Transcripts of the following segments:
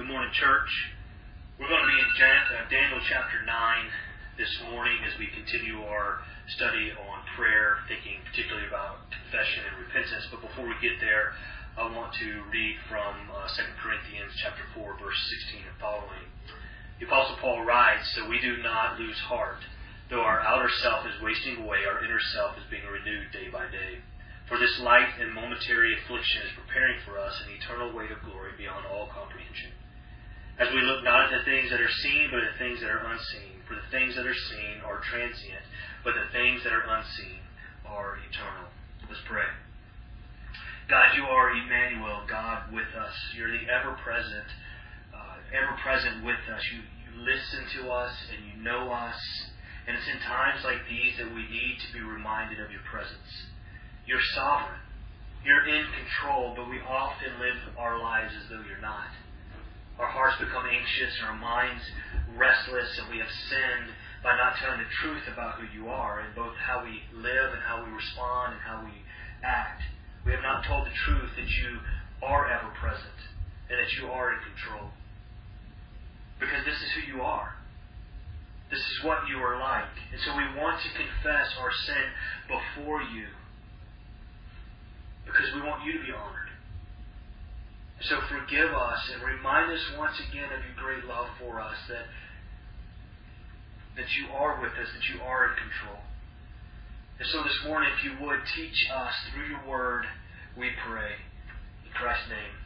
Good morning, church. We're going to be in uh, Daniel chapter 9 this morning as we continue our study on prayer, thinking particularly about confession and repentance. But before we get there, I want to read from uh, 2 Corinthians chapter 4, verse 16 and following. The Apostle Paul writes, So we do not lose heart. Though our outer self is wasting away, our inner self is being renewed day by day. For this light and momentary affliction is preparing for us an eternal weight of glory beyond all comprehension as we look not at the things that are seen, but at the things that are unseen. For the things that are seen are transient, but the things that are unseen are eternal. Let's pray. God, you are Emmanuel, God with us. You're the ever present, uh, ever present with us. You, you listen to us and you know us. And it's in times like these that we need to be reminded of your presence. You're sovereign. You're in control, but we often live our lives as though you're not our hearts become anxious and our minds restless, and we have sinned by not telling the truth about who you are and both how we live and how we respond and how we act. We have not told the truth that you are ever present and that you are in control. Because this is who you are. This is what you are like. And so we want to confess our sin before you because we want you to be honored. So forgive us and remind us once again of your great love for us, that, that you are with us, that you are in control. And so this morning, if you would, teach us through your word, we pray. In Christ's name,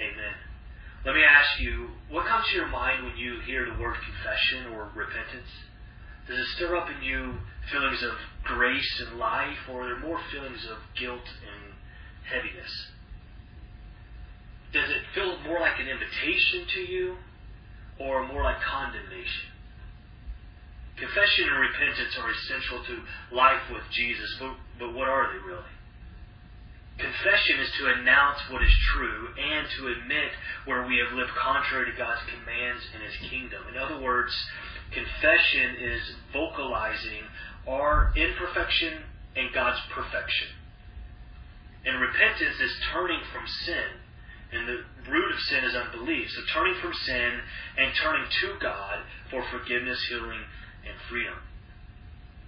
amen. Let me ask you, what comes to your mind when you hear the word confession or repentance? Does it stir up in you feelings of grace and life, or are there more feelings of guilt and heaviness? Does it feel more like an invitation to you or more like condemnation? Confession and repentance are essential to life with Jesus, but, but what are they really? Confession is to announce what is true and to admit where we have lived contrary to God's commands and His kingdom. In other words, confession is vocalizing our imperfection and God's perfection. And repentance is turning from sin and the root of sin is unbelief. So turning from sin and turning to God for forgiveness, healing, and freedom.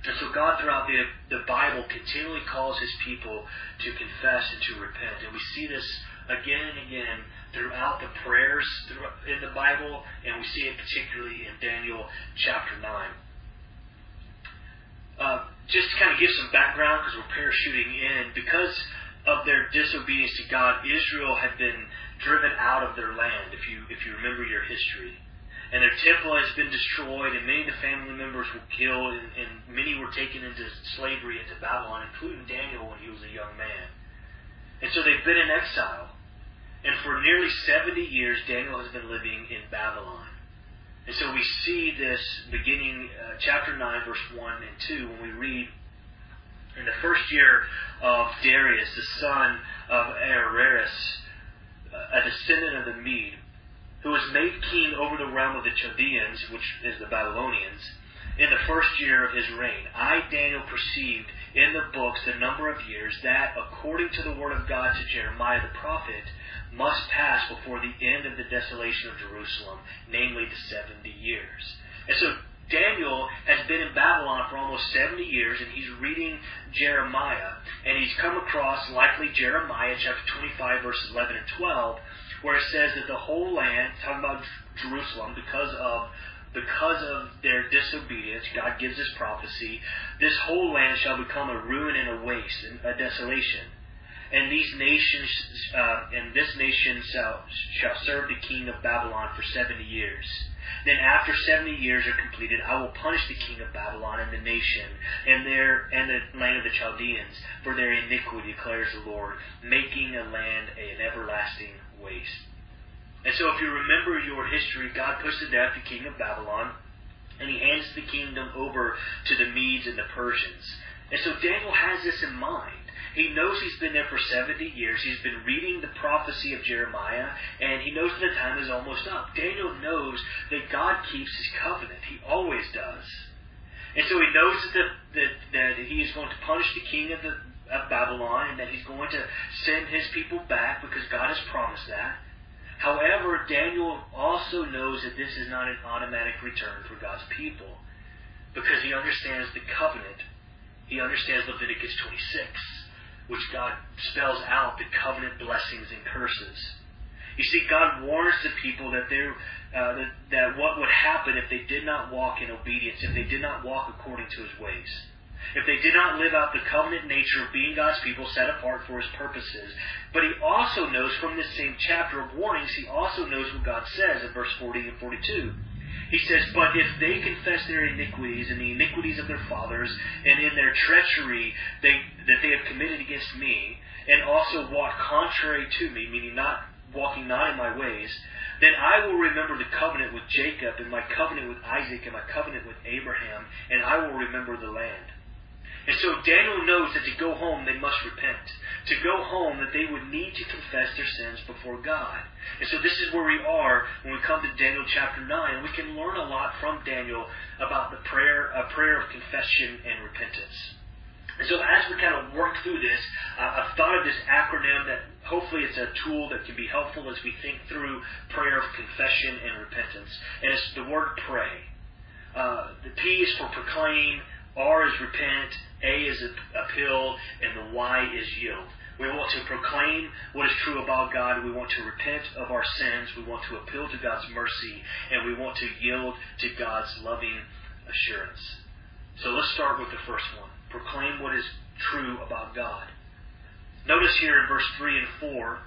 And so God throughout the, the Bible continually calls his people to confess and to repent. And we see this again and again throughout the prayers in the Bible, and we see it particularly in Daniel chapter 9. Uh, just to kind of give some background, because we're parachuting in, because of their disobedience to God, Israel had been driven out of their land, if you, if you remember your history. And their temple has been destroyed, and many of the family members were killed, and, and many were taken into slavery into Babylon, including Daniel when he was a young man. And so they've been in exile. And for nearly 70 years, Daniel has been living in Babylon. And so we see this beginning, uh, chapter 9, verse 1 and 2, when we read in the first year of Darius, the son of Ahasuerus, a descendant of the Mede, who was made king over the realm of the Chaldeans, which is the Babylonians, in the first year of his reign. I, Daniel, perceived in the books the number of years that, according to the word of God to Jeremiah the prophet, must pass before the end of the desolation of Jerusalem, namely the seventy years. And so Daniel has been in Babylon for almost 70 years, and he's reading Jeremiah. And he's come across, likely, Jeremiah chapter 25, verses 11 and 12, where it says that the whole land, talking about Jerusalem, because of because of their disobedience, God gives this prophecy, this whole land shall become a ruin and a waste, and a desolation. And these nations, uh, and this nation shall, shall serve the king of Babylon for seventy years. Then after seventy years are completed, I will punish the king of Babylon and the nation and their and the land of the Chaldeans for their iniquity, declares the Lord, making a land an everlasting waste. And so if you remember your history, God puts to death the king of Babylon, and he hands the kingdom over to the Medes and the Persians. And so Daniel has this in mind. He knows he's been there for 70 years. He's been reading the prophecy of Jeremiah, and he knows that the time is almost up. Daniel knows that God keeps his covenant. He always does. And so he knows that, that, that he is going to punish the king of, the, of Babylon and that he's going to send his people back because God has promised that. However, Daniel also knows that this is not an automatic return for God's people because he understands the covenant. He understands Leviticus 26, which God spells out the covenant blessings and curses. You see, God warns the people that, uh, that, that what would happen if they did not walk in obedience, if they did not walk according to his ways. If they did not live out the covenant nature of being God's people set apart for his purposes. But he also knows from this same chapter of warnings, he also knows what God says in verse 40 and 42. He says, But if they confess their iniquities and the iniquities of their fathers, and in their treachery they, that they have committed against me, and also walk contrary to me, meaning not walking not in my ways, then I will remember the covenant with Jacob, and my covenant with Isaac, and my covenant with Abraham, and I will remember the land. And so Daniel knows that to go home they must repent. To go home that they would need to confess their sins before God. And so this is where we are when we come to Daniel chapter 9. And we can learn a lot from Daniel about the prayer, a prayer of confession and repentance. And so as we kind of work through this, uh, I've thought of this acronym that hopefully it's a tool that can be helpful as we think through prayer of confession and repentance. And it's the word pray. Uh, the P is for proclaim, R is repent, A is appeal, and the Y is yield. We want to proclaim what is true about God. We want to repent of our sins. We want to appeal to God's mercy. And we want to yield to God's loving assurance. So let's start with the first one. Proclaim what is true about God. Notice here in verse 3 and 4,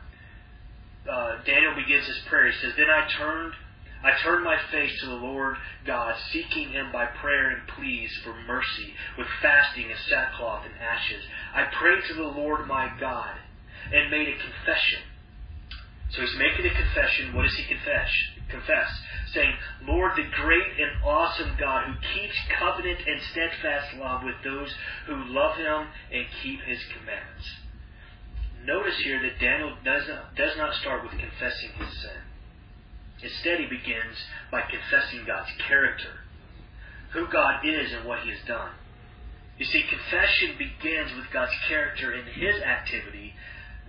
uh, Daniel begins his prayer. He says, Then I turned I turned my face to the Lord God, seeking him by prayer and pleas for mercy, with fasting and sackcloth and ashes. I prayed to the Lord my God and made a confession. So he's making a confession. What does he confess? Confess, saying, Lord, the great and awesome God who keeps covenant and steadfast love with those who love him and keep his commandments. Notice here that Daniel does not, does not start with confessing his sin. Instead, he begins by confessing God's character, who God is and what he has done. You see, confession begins with God's character and his activity,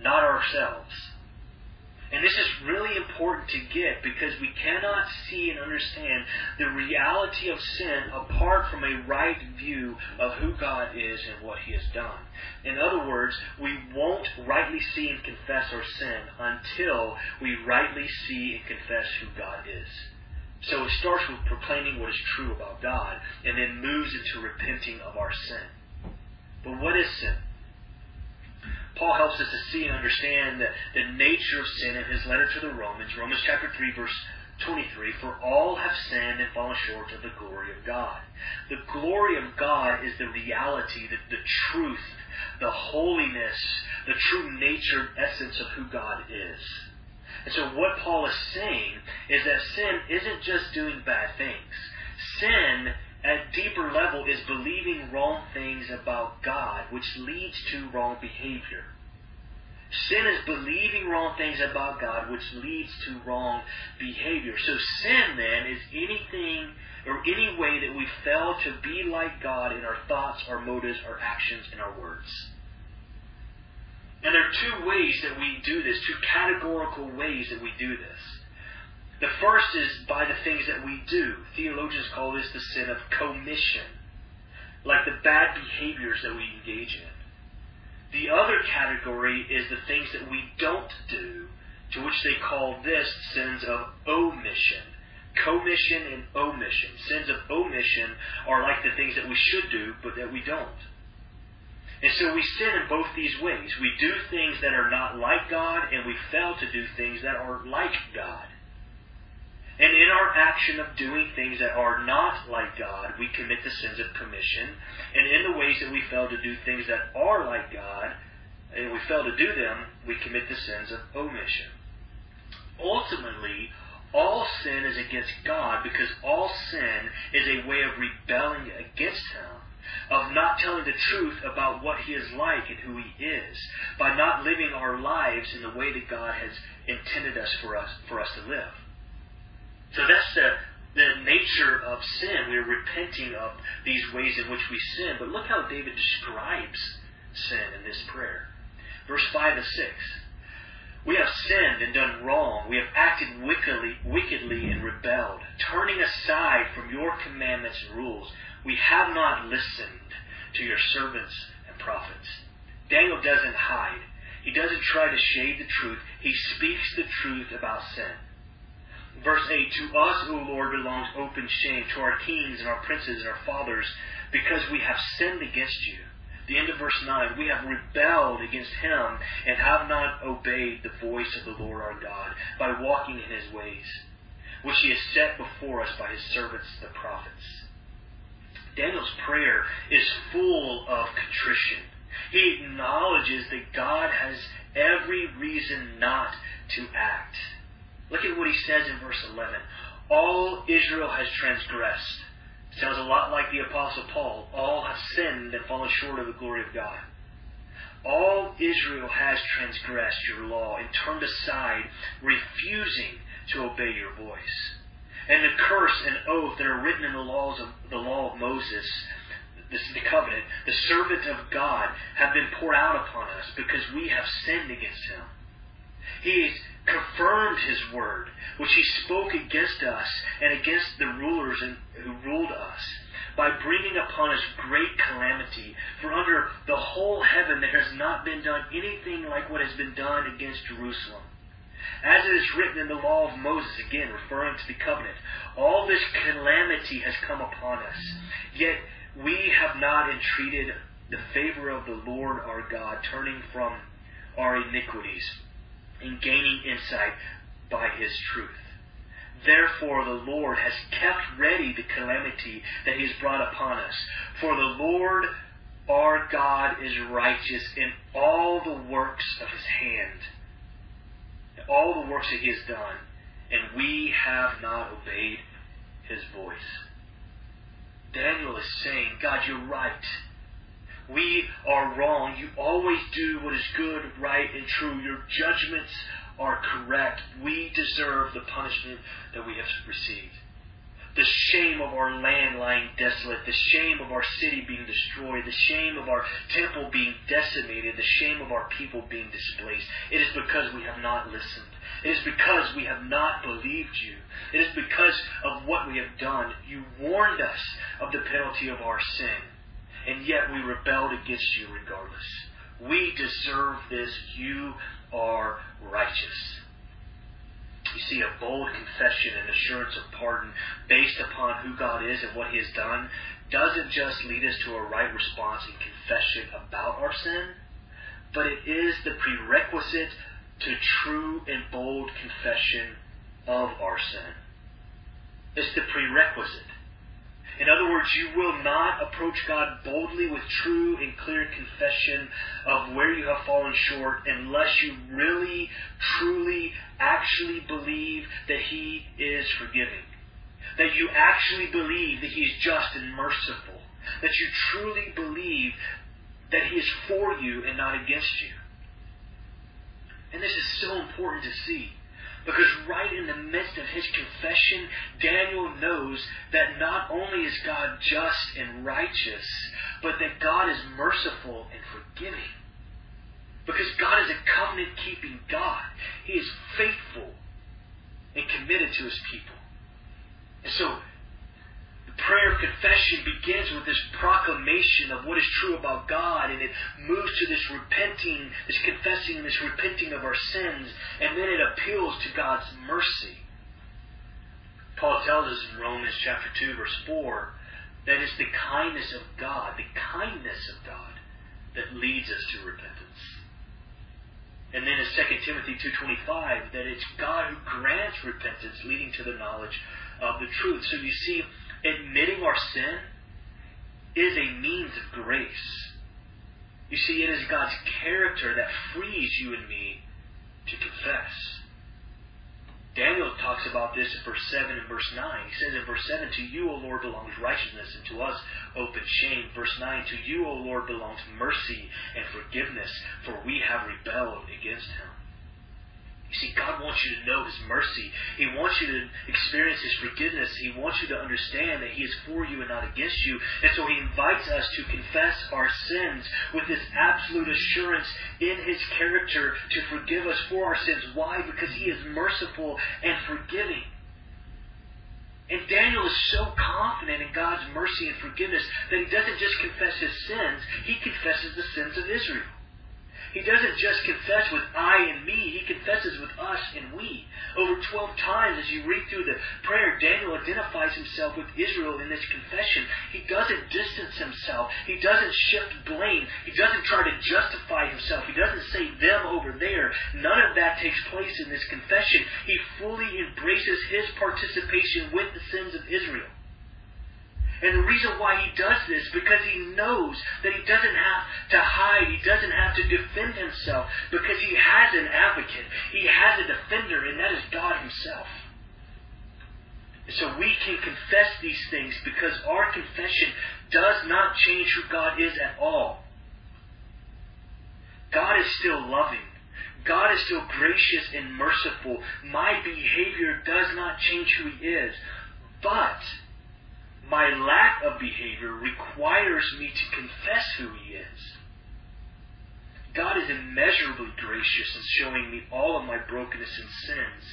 not ourselves. And this is really important to get because we cannot see and understand the reality of sin apart from a right view of who God is and what He has done. In other words, we won't rightly see and confess our sin until we rightly see and confess who God is. So it starts with proclaiming what is true about God and then moves into repenting of our sin. But what is sin? Paul helps us to see and understand the, the nature of sin in his letter to the Romans, Romans chapter 3, verse 23, for all have sinned and fallen short of the glory of God. The glory of God is the reality, the, the truth, the holiness, the true nature and essence of who God is. And so what Paul is saying is that sin isn't just doing bad things. Sin at deeper level is believing wrong things about God, which leads to wrong behavior. Sin is believing wrong things about God, which leads to wrong behavior. So sin then is anything or any way that we fail to be like God in our thoughts, our motives, our actions, and our words. And there are two ways that we do this, two categorical ways that we do this. The first is by the things that we do. Theologians call this the sin of commission, like the bad behaviors that we engage in. The other category is the things that we don't do, to which they call this sins of omission. Commission and omission. Sins of omission are like the things that we should do, but that we don't. And so we sin in both these ways. We do things that are not like God, and we fail to do things that are like God. And in our action of doing things that are not like God, we commit the sins of commission. And in the ways that we fail to do things that are like God, and we fail to do them, we commit the sins of omission. Ultimately, all sin is against God because all sin is a way of rebelling against Him, of not telling the truth about what He is like and who He is, by not living our lives in the way that God has intended us for us for us to live. So that's the, the nature of sin. We're repenting of these ways in which we sin. But look how David describes sin in this prayer. Verse 5 and 6. We have sinned and done wrong. We have acted wickedly, wickedly and rebelled, turning aside from your commandments and rules. We have not listened to your servants and prophets. Daniel doesn't hide. He doesn't try to shade the truth. He speaks the truth about sin. Verse 8 To us, O Lord, belongs open shame, to our kings and our princes and our fathers, because we have sinned against you. The end of verse 9 We have rebelled against him and have not obeyed the voice of the Lord our God by walking in his ways, which he has set before us by his servants the prophets. Daniel's prayer is full of contrition. He acknowledges that God has every reason not to act. Look at what he says in verse 11. All Israel has transgressed. Sounds a lot like the Apostle Paul. All have sinned and fallen short of the glory of God. All Israel has transgressed your law and turned aside, refusing to obey your voice. And the curse and oath that are written in the laws of the law of Moses, this is the covenant, the servant of God, have been poured out upon us because we have sinned against him. He's confirmed his word, which he spoke against us and against the rulers who ruled us, by bringing upon us great calamity. For under the whole heaven there has not been done anything like what has been done against Jerusalem. As it is written in the law of Moses, again referring to the covenant, all this calamity has come upon us. Yet we have not entreated the favor of the Lord our God, turning from our iniquities and gaining insight by his truth. Therefore, the Lord has kept ready the calamity that he has brought upon us. For the Lord our God is righteous in all the works of his hand, all the works that he has done, and we have not obeyed his voice. Daniel is saying, God, you're right. We are wrong. You always do what is good, right, and true. Your judgments are correct. We deserve the punishment that we have received. The shame of our land lying desolate, the shame of our city being destroyed, the shame of our temple being decimated, the shame of our people being displaced. It is because we have not listened. It is because we have not believed you. It is because of what we have done. You warned us of the penalty of our sin and yet we rebelled against you regardless. We deserve this. You are righteous. You see, a bold confession and assurance of pardon based upon who God is and what He has done doesn't just lead us to a right response and confession about our sin, but it is the prerequisite to true and bold confession of our sin. It's the prerequisite. In other words, you will not approach God boldly with true and clear confession of where you have fallen short unless you really, truly, actually believe that He is forgiving. That you actually believe that He is just and merciful. That you truly believe that He is for you and not against you. And this is so important to see. Because right in the midst of his confession, Daniel knows that not only is God just and righteous, but that God is merciful and forgiving. Because God is a covenant keeping God. He is faithful and committed to his people. And so prayer of confession begins with this proclamation of what is true about God, and it moves to this repenting, this confessing, and this repenting of our sins, and then it appeals to God's mercy. Paul tells us in Romans chapter 2, verse 4, that it's the kindness of God, the kindness of God, that leads us to repentance. And then in 2 Timothy 2.25, that it's God who grants repentance, leading to the knowledge of the truth. So you see, admitting our sin is a means of grace. You see, it is God's character that frees you and me to confess. Daniel talks about this in verse 7 and verse 9. He says in verse 7, To you, O Lord, belongs righteousness, and to us open shame. Verse 9, To you, O Lord, belongs mercy and forgiveness, for we have rebelled against him. You see, God wants you to know His mercy. He wants you to experience His forgiveness. He wants you to understand that He is for you and not against you. And so He invites us to confess our sins with this absolute assurance in His character to forgive us for our sins. Why? Because He is merciful and forgiving. And Daniel is so confident in God's mercy and forgiveness that he doesn't just confess his sins, he confesses the sins of Israel. He doesn't just confess with I and me, he confesses with us and we. Over 12 times as you read through the prayer, Daniel identifies himself with Israel in this confession. He doesn't distance himself. He doesn't shift blame. He doesn't try to justify himself. He doesn't say them over there. None of that takes place in this confession. He fully embraces his participation with the sins of Israel. And the reason why he does this because he knows that he doesn't have to hide, he doesn't have to defend himself because he has an advocate. He has a defender, and that is God himself. So we can confess these things because our confession does not change who God is at all. God is still loving. God is still gracious and merciful. My behavior does not change who He is. But my lack of behavior requires me to confess who He is. God is immeasurably gracious in showing me all of my brokenness and sins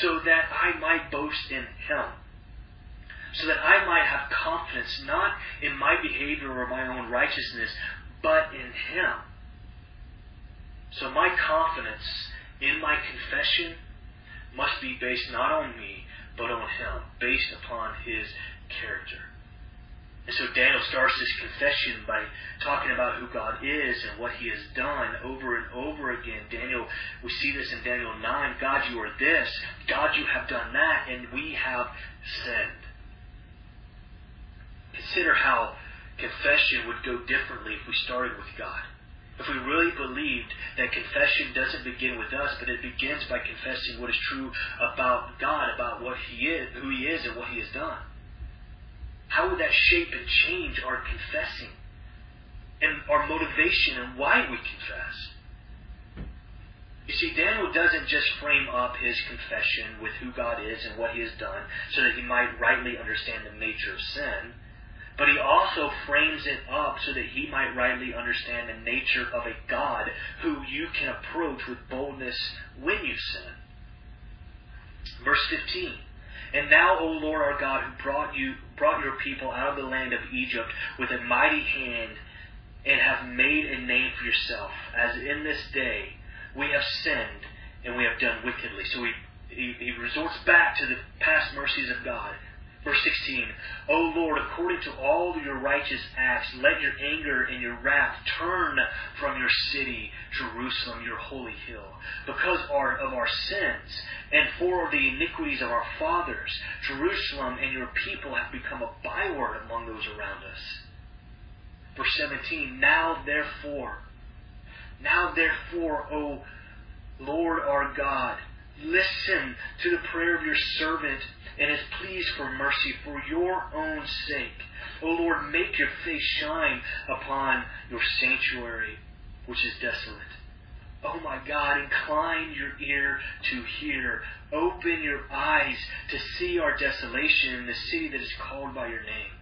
so that I might boast in Him. So that I might have confidence not in my behavior or my own righteousness, but in Him. So my confidence in my confession must be based not on me, but on Him, based upon His character. And so Daniel starts this confession by talking about who God is and what he has done over and over again. Daniel, we see this in Daniel 9. God, you are this. God, you have done that. And we have sinned. Consider how confession would go differently if we started with God. If we really believed that confession doesn't begin with us, but it begins by confessing what is true about God, about what He is, who He is, and what He has done. How would that shape and change our confessing and our motivation and why we confess? You see, Daniel doesn't just frame up his confession with who God is and what he has done so that he might rightly understand the nature of sin, but he also frames it up so that he might rightly understand the nature of a God who you can approach with boldness when you sin. Verse 15. And now, O Lord our God, who brought you brought your people out of the land of Egypt with a mighty hand and have made a name for yourself, as in this day we have sinned and we have done wickedly. So he, he, he resorts back to the past mercies of God. Verse 16, O Lord, according to all your righteous acts, let your anger and your wrath turn from your city, Jerusalem, your holy hill, because of our sins and for the iniquities of our fathers. Jerusalem and your people have become a byword among those around us. Verse 17, Now therefore, now therefore, O Lord our God, listen to the prayer of your servant and his pleas for mercy for your own sake. O Lord, make your face shine upon your sanctuary, which is desolate. Oh my God, incline your ear to hear. Open your eyes to see our desolation in the city that is called by your name.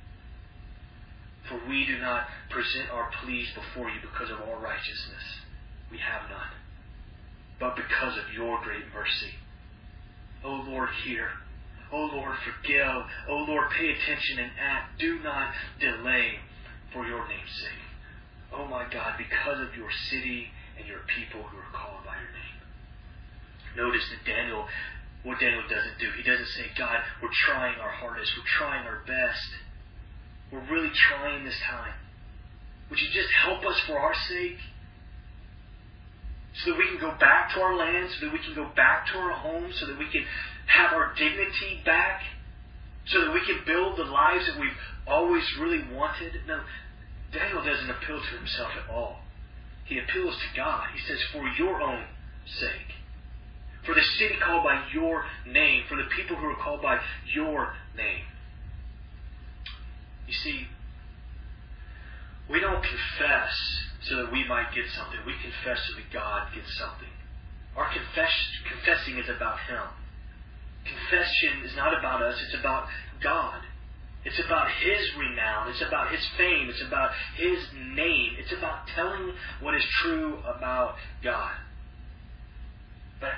For we do not present our pleas before you because of our righteousness. We have none. But because of your great mercy. O Lord, hear. O Lord, forgive. O Lord, pay attention and act. Do not delay for your name's sake. Oh my God, because of your city and your people who are called by your name. Notice that Daniel, what Daniel doesn't do, he doesn't say, God, we're trying our hardest, we're trying our best. We're really trying this time. Would you just help us for our sake? So that we can go back to our land, so that we can go back to our homes, so that we can have our dignity back, so that we can build the lives that we've always really wanted. No, Daniel doesn't appeal to himself at all. He appeals to God. He says, For your own sake. For the city called by your name. For the people who are called by your name. You see, we don't confess so that we might get something. We confess so that God gets something. Our confess, confessing is about Him. Confession is not about us, it's about God. It's about His renown. It's about His fame. It's about His name. It's about telling what is true about God. But,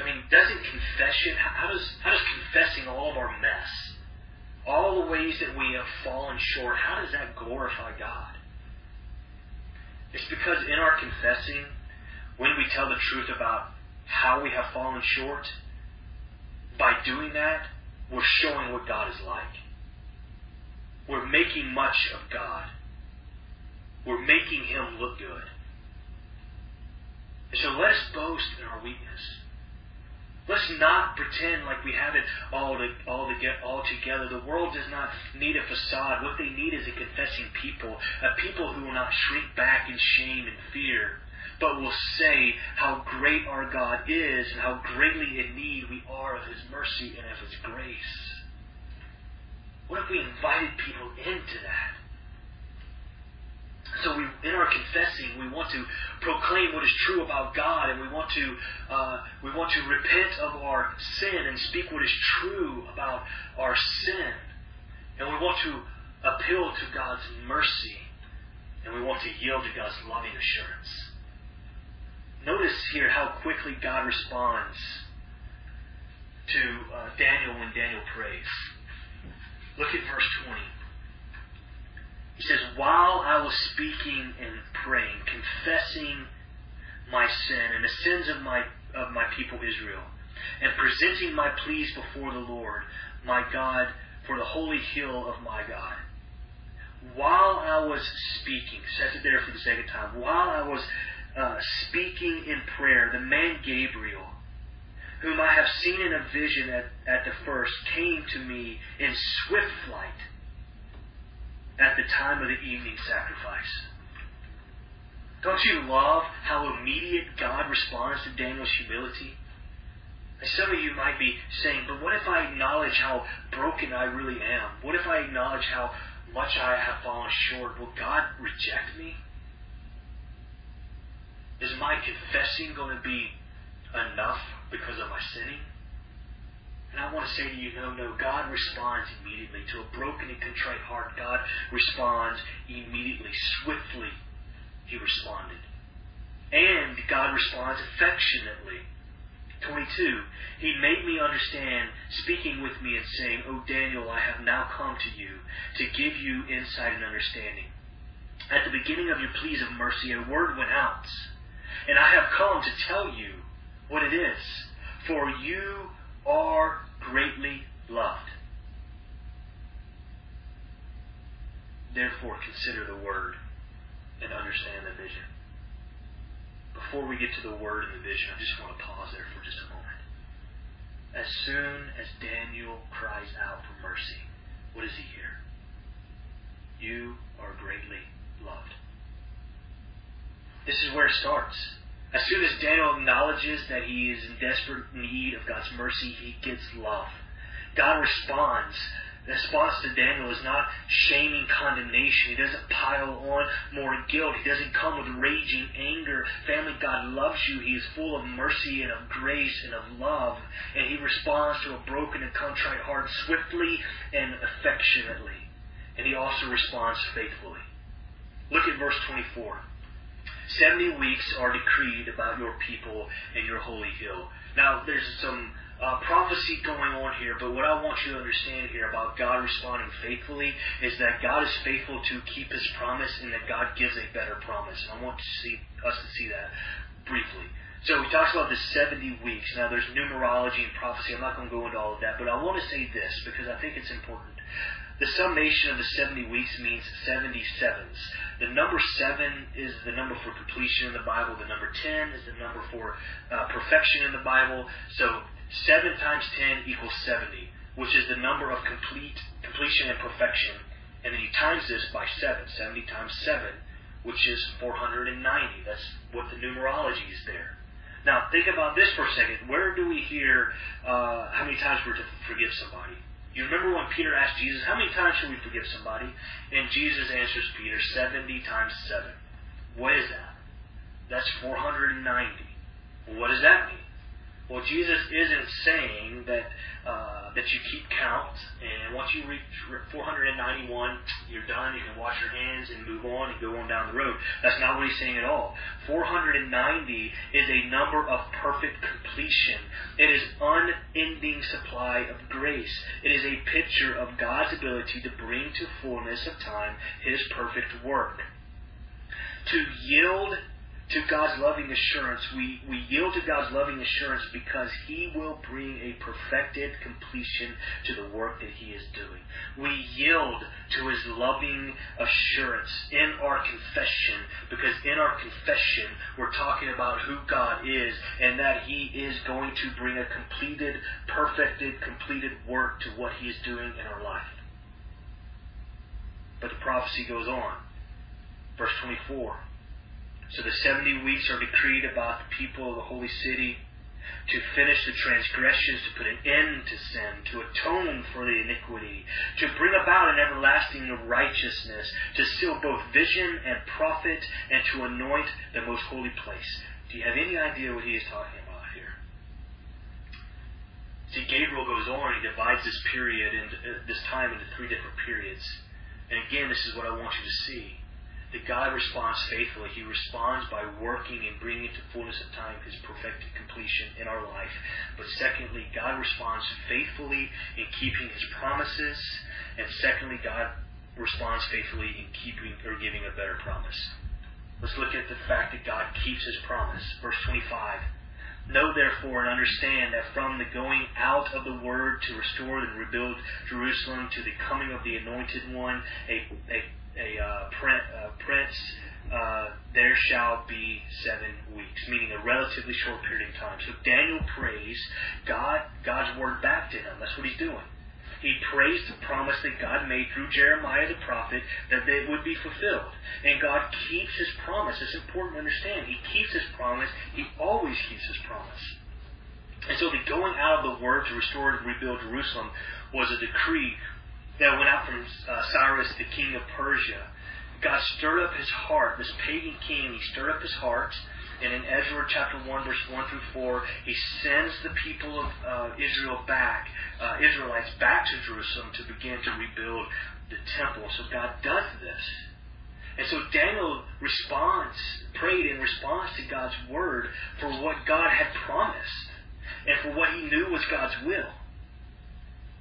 I mean, doesn't confession, how does, how does confessing all of our mess, all the ways that we have fallen short, how does that glorify God? It's because in our confessing, when we tell the truth about how we have fallen short, by doing that, we're showing what God is like. We're making much of God. We're making Him look good. And so let us boast in our weakness. Let's not pretend like we have it all to, all to get all together. The world does not need a facade. What they need is a confessing people, a people who will not shrink back in shame and fear, but will say how great our God is and how greatly in need we are of His mercy and of His grace. What if we invited people into that? So we, in our confessing, we want to proclaim what is true about God, and we want to uh, we want to repent of our sin and speak what is true about our sin, and we want to appeal to God's mercy, and we want to yield to God's loving assurance. Notice here how quickly God responds to uh, Daniel when Daniel prays. Look at verse 20. He says, While I was speaking and praying, confessing my sin and the sins of my, of my people Israel, and presenting my pleas before the Lord, my God, for the holy hill of my God. While I was speaking, says it there for the second time, while I was uh, speaking in prayer, the man Gabriel, whom I have seen in a vision at, at the first, came to me in swift flight at the time of the evening sacrifice. Don't you love how immediate God responds to Daniel's humility? Some of you might be saying, but what if I acknowledge how broken I really am? What if I acknowledge how much I have fallen short? Will God reject me? Is my confessing going to be enough because of my sinning? And I want to say to you, no, no, God responds immediately. To a broken and contrite heart, God responds immediately, swiftly. He responded. And God responds affectionately. 22. He made me understand, speaking with me and saying, O Daniel, I have now come to you to give you insight and understanding. At the beginning of your pleas of mercy, a word went out, and I have come to tell you what it is. For you are greatly loved. Therefore, consider the word and understand the vision. Before we get to the word and the vision, I just want to pause there for just a moment. As soon as Daniel cries out for mercy, what does he hear? You are greatly loved. This is where it starts. As soon as Daniel acknowledges that he is in desperate need of God's mercy, he gets love. God responds. The response to Daniel is not shaming condemnation. He doesn't pile on more guilt. He doesn't come with raging anger. Family, God loves you. He is full of mercy and of grace and of love. And He responds to a broken and contrite heart swiftly and affectionately. And He also responds faithfully. Look at verse 24. Seventy weeks are decreed about your people and your holy hill. Now, there's some uh, prophecy going on here, but what I want you to understand here about God responding faithfully is that God is faithful to keep His promise and that God gives a better promise. And I want to see us to see that briefly. So he talks about the 70 weeks. Now, there's numerology and prophecy. I'm not going to go into all of that, but I want to say this because I think it's important. The summation of the 70 weeks means 77s. The number 7 is the number for completion in the Bible. The number 10 is the number for uh, perfection in the Bible. So 7 times 10 equals 70, which is the number of complete completion and perfection. And then you times this by 7. 70 times 7, which is 490. That's what the numerology is there. Now, think about this for a second. Where do we hear uh, how many times we're to forgive somebody? You remember when Peter asked Jesus, How many times should we forgive somebody? And Jesus answers Peter, 70 times 7. What is that? That's 490. What does that mean? Well, Jesus isn't saying that uh, that you keep count, and once you reach 491, you're done. You can wash your hands and move on and go on down the road. That's not what he's saying at all. 490 is a number of perfect completion. It is unending supply of grace. It is a picture of God's ability to bring to fullness of time His perfect work. To yield to God's loving assurance. We, we yield to God's loving assurance because He will bring a perfected completion to the work that He is doing. We yield to His loving assurance in our confession because in our confession we're talking about who God is and that He is going to bring a completed, perfected, completed work to what He is doing in our life. But the prophecy goes on. Verse 24. So the 70 weeks are decreed about the people of the holy city to finish the transgressions, to put an end to sin, to atone for the iniquity, to bring about an everlasting righteousness, to seal both vision and prophet, and to anoint the most holy place. Do you have any idea what he is talking about here? See, Gabriel goes on, he divides this period and uh, this time into three different periods. And again, this is what I want you to see that God responds faithfully. He responds by working and bringing to fullness of time His perfected completion in our life. But secondly, God responds faithfully in keeping His promises. And secondly, God responds faithfully in keeping or giving a better promise. Let's look at the fact that God keeps His promise. Verse 25. Know therefore and understand that from the going out of the word to restore and rebuild Jerusalem to the coming of the anointed one, a, a a uh, uh, prince, uh, there shall be seven weeks, meaning a relatively short period of time. So Daniel prays God, God's word back to him. That's what he's doing. He prays the promise that God made through Jeremiah the prophet that it would be fulfilled. And God keeps his promise. It's important to understand. He keeps his promise. He always keeps his promise. And so the going out of the word to restore and rebuild Jerusalem was a decree that went out from uh, Cyrus, the king of Persia. God stirred up his heart. This pagan king, he stirred up his heart. And in Ezra chapter 1, verse 1 through 4, he sends the people of uh, Israel back, uh, Israelites back to Jerusalem to begin to rebuild the temple. So God does this. And so Daniel responds, prayed in response to God's word for what God had promised and for what he knew was God's will.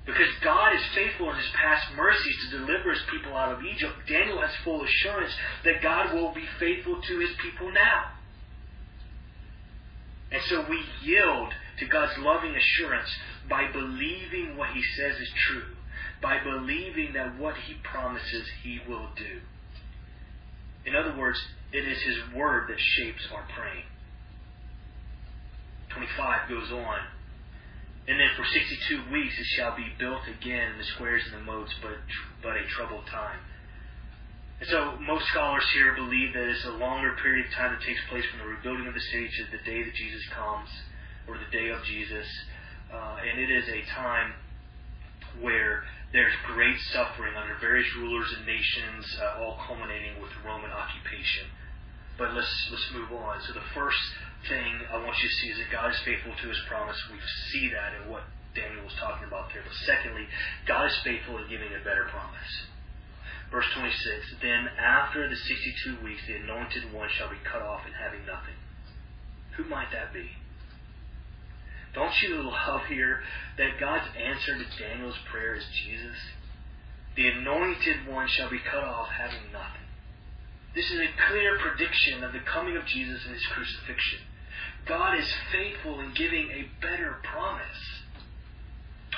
Because God is faithful in his past mercies to deliver his people out of Egypt, Daniel has full assurance that God will be faithful to his people now. And so we yield to God's loving assurance by believing what he says is true, by believing that what he promises he will do. In other words, it is his word that shapes our praying. 25 goes on. And then for 62 weeks it shall be built again, in the squares and the moats, but, but a troubled time. And so most scholars here believe that it's a longer period of time that takes place from the rebuilding of the city to the day that Jesus comes, or the day of Jesus. Uh, and it is a time where there's great suffering under various rulers and nations, uh, all culminating with the Roman occupation. But let's let's move on. So the first thing I want you to see is that God is faithful to his promise. We see that in what Daniel was talking about there. But secondly, God is faithful in giving a better promise. Verse 26 Then after the 62 weeks, the anointed one shall be cut off and having nothing. Who might that be? Don't you love here that God's answer to Daniel's prayer is Jesus? The anointed one shall be cut off having nothing. This is a clear prediction of the coming of Jesus and his crucifixion. God is faithful in giving a better promise.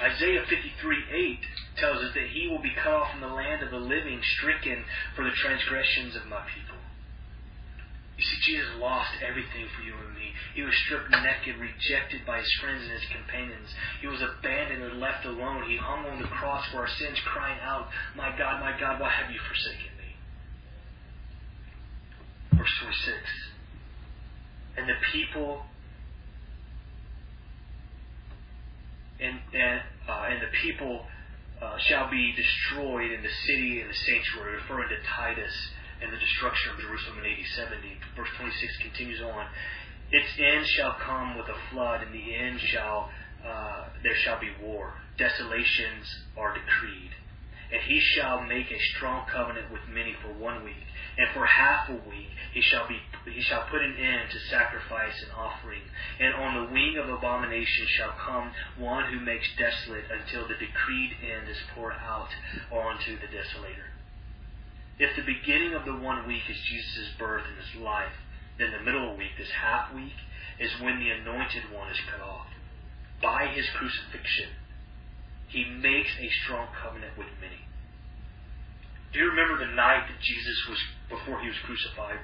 Isaiah 53 8 tells us that he will be cut off from the land of the living, stricken for the transgressions of my people. You see, Jesus lost everything for you and me. He was stripped naked, rejected by his friends and his companions. He was abandoned and left alone. He hung on the cross for our sins, crying out, My God, my God, why have you forsaken me? Verse 26 and the people and and, uh, and the people uh, shall be destroyed in the city and the sanctuary, referring to Titus and the destruction of Jerusalem in AD 70. Verse 26 continues on. Its end shall come with a flood, and the end shall uh, there shall be war. Desolations are decreed. And he shall make a strong covenant with many for one week, and for half a week he shall be he shall put an end to sacrifice and offering. And on the wing of abomination shall come one who makes desolate until the decreed end is poured out onto the desolator. If the beginning of the one week is Jesus' birth and his life, then the middle week, this half week, is when the anointed one is cut off. By his crucifixion, he makes a strong covenant with many. Do you remember the night that Jesus was before he was crucified?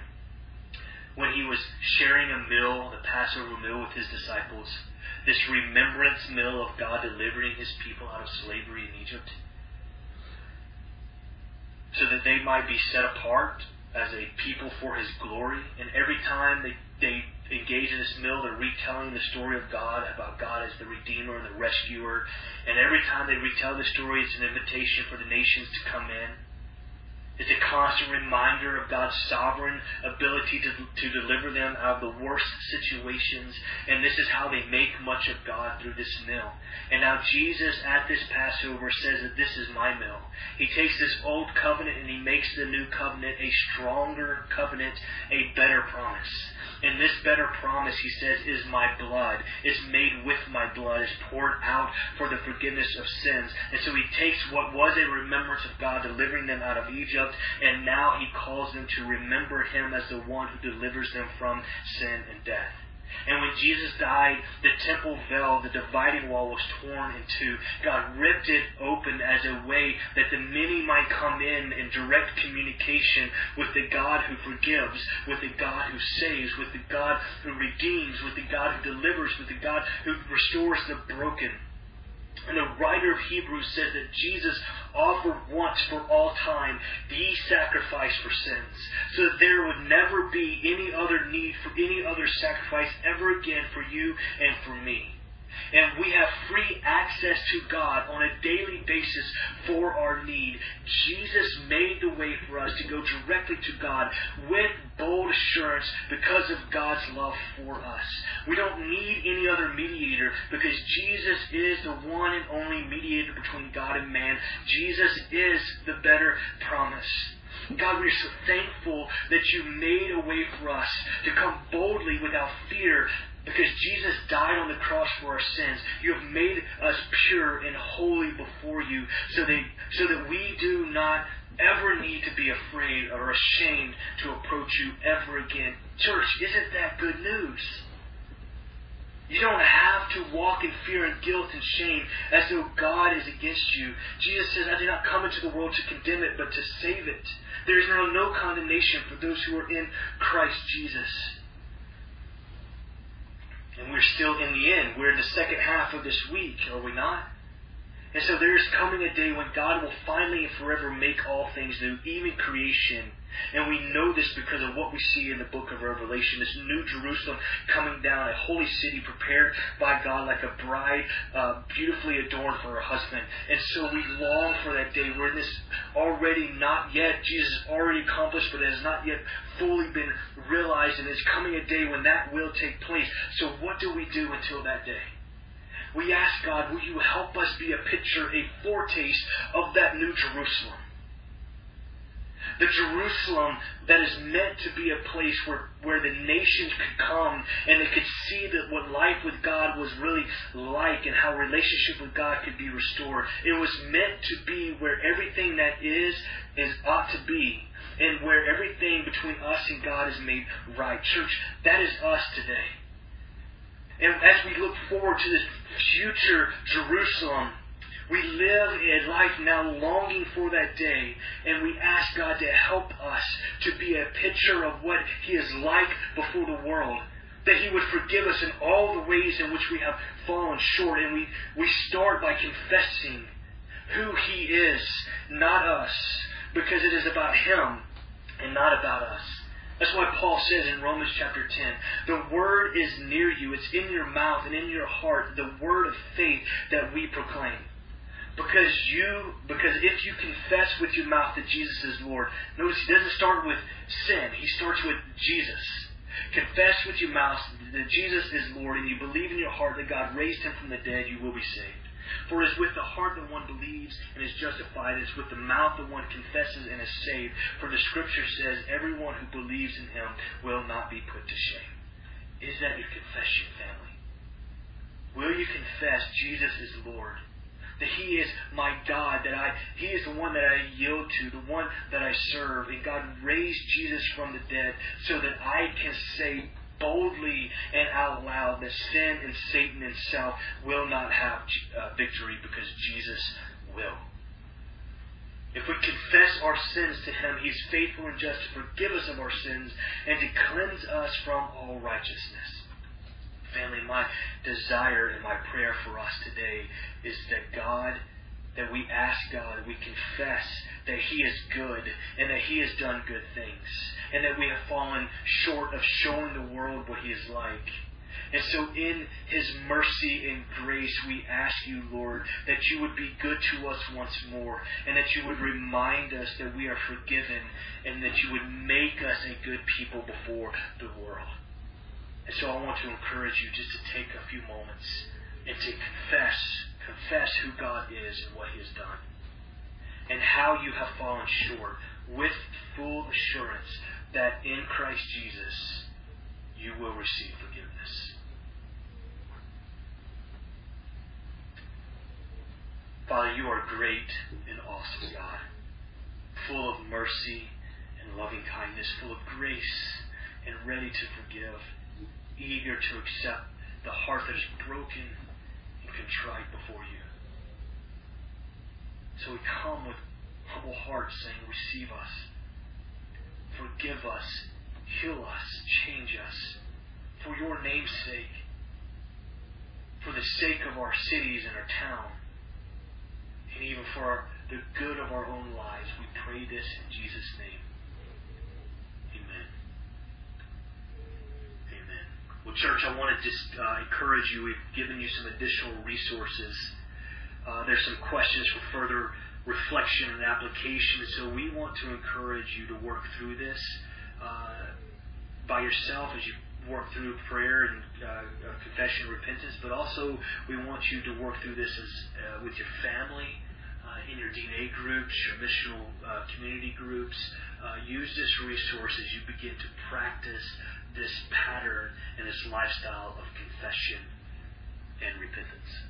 When he was sharing a meal, the Passover meal with his disciples, this remembrance meal of God delivering his people out of slavery in Egypt, so that they might be set apart as a people for his glory. And every time they, they engage in this meal, they're retelling the story of God, about God as the Redeemer and the Rescuer. And every time they retell the story, it's an invitation for the nations to come in. It's a constant reminder of God's sovereign ability to, to deliver them out of the worst situations. And this is how they make much of God through this meal. And now Jesus at this Passover says that this is my meal. He takes this old covenant and he makes the new covenant a stronger covenant, a better promise. And this better promise, he says, is my blood. It's made with my blood. It's poured out for the forgiveness of sins. And so he takes what was a remembrance of God delivering them out of Egypt, and now he calls them to remember him as the one who delivers them from sin and death. And when Jesus died, the temple veil, the dividing wall, was torn in two. God ripped it open as a way that the many might come in in direct communication with the God who forgives, with the God who saves, with the God who redeems, with the God who delivers, with the God who restores the broken. And the writer of Hebrews says that Jesus offered once for all time the sacrifice for sins, so that there would never be any other need for any other sacrifice ever again for you and for me and we have free access to God on a daily basis for our need. Jesus made the way for us to go directly to God with bold assurance because of God's love for us. We don't need any other mediator because Jesus is the one and only mediator between God and man. Jesus is the better promise. God, we are so thankful that you made a way for us to come boldly without fear because Jesus died on the cross for our sins. You have made us pure and holy before you so that, so that we do not ever need to be afraid or ashamed to approach you ever again. Church, isn't that good news? You don't have to walk in fear and guilt and shame as though God is against you. Jesus says, I did not come into the world to condemn it, but to save it. There is now no condemnation for those who are in Christ Jesus. And we're still in the end. We're in the second half of this week, are we not? And so there is coming a day when God will finally and forever make all things new, even creation and we know this because of what we see in the book of Revelation this New Jerusalem coming down, a holy city prepared by God like a bride uh, beautifully adorned for her husband. And so we long for that day. We're in this already not yet, Jesus already accomplished, but it has not yet fully been realized. And there's coming a day when that will take place. So what do we do until that day? We ask God, will you help us be a picture, a foretaste of that New Jerusalem? the Jerusalem that is meant to be a place where, where the nations could come and they could see that what life with God was really like and how relationship with God could be restored. It was meant to be where everything that is is ought to be and where everything between us and God is made right. Church, that is us today. And as we look forward to this future Jerusalem, we live a life now longing for that day, and we ask God to help us to be a picture of what He is like before the world. That He would forgive us in all the ways in which we have fallen short. And we, we start by confessing who He is, not us, because it is about Him and not about us. That's why Paul says in Romans chapter 10, the word is near you, it's in your mouth and in your heart, the word of faith that we proclaim. Because you, because if you confess with your mouth that Jesus is Lord, notice he doesn't start with sin. He starts with Jesus. confess with your mouth that Jesus is Lord, and you believe in your heart that God raised him from the dead, you will be saved. For it is with the heart that one believes and is justified. It is with the mouth that one confesses and is saved. For the Scripture says, everyone who believes in him will not be put to shame. Is that your confession, family? Will you confess Jesus is Lord? That He is my God, that I He is the one that I yield to, the one that I serve, and God raised Jesus from the dead so that I can say boldly and out loud that sin and Satan and self will not have uh, victory because Jesus will. If we confess our sins to Him, He's faithful and just to forgive us of our sins and to cleanse us from all righteousness. Family, my desire and my prayer for us today is that God, that we ask God, we confess that He is good and that He has done good things and that we have fallen short of showing the world what He is like. And so, in His mercy and grace, we ask you, Lord, that you would be good to us once more, and that you would remind us that we are forgiven, and that you would make us a good people before the world. And so, I want to encourage you just to take a few moments and to confess, confess who God is and what He has done, and how you have fallen short with full assurance that in Christ Jesus you will receive forgiveness. Father, you are great and awesome, God, full of mercy and loving kindness, full of grace and ready to forgive, eager to accept the heart that is broken contrite before you. So we come with humble hearts saying, Receive us, forgive us, heal us, change us, for your name's sake, for the sake of our cities and our town and even for our, the good of our own lives. We pray this in Jesus' name. Amen. Amen. Well, church, I want to just uh, encourage you. We've given you some additional resources. Uh, there's some questions for further reflection and application. So we want to encourage you to work through this uh, by yourself as you work through prayer and uh, confession and repentance, but also we want you to work through this as, uh, with your family uh, in your DNA groups, your missional uh, community groups. Uh, use this resource as you begin to practice this pattern and this lifestyle of confession and repentance.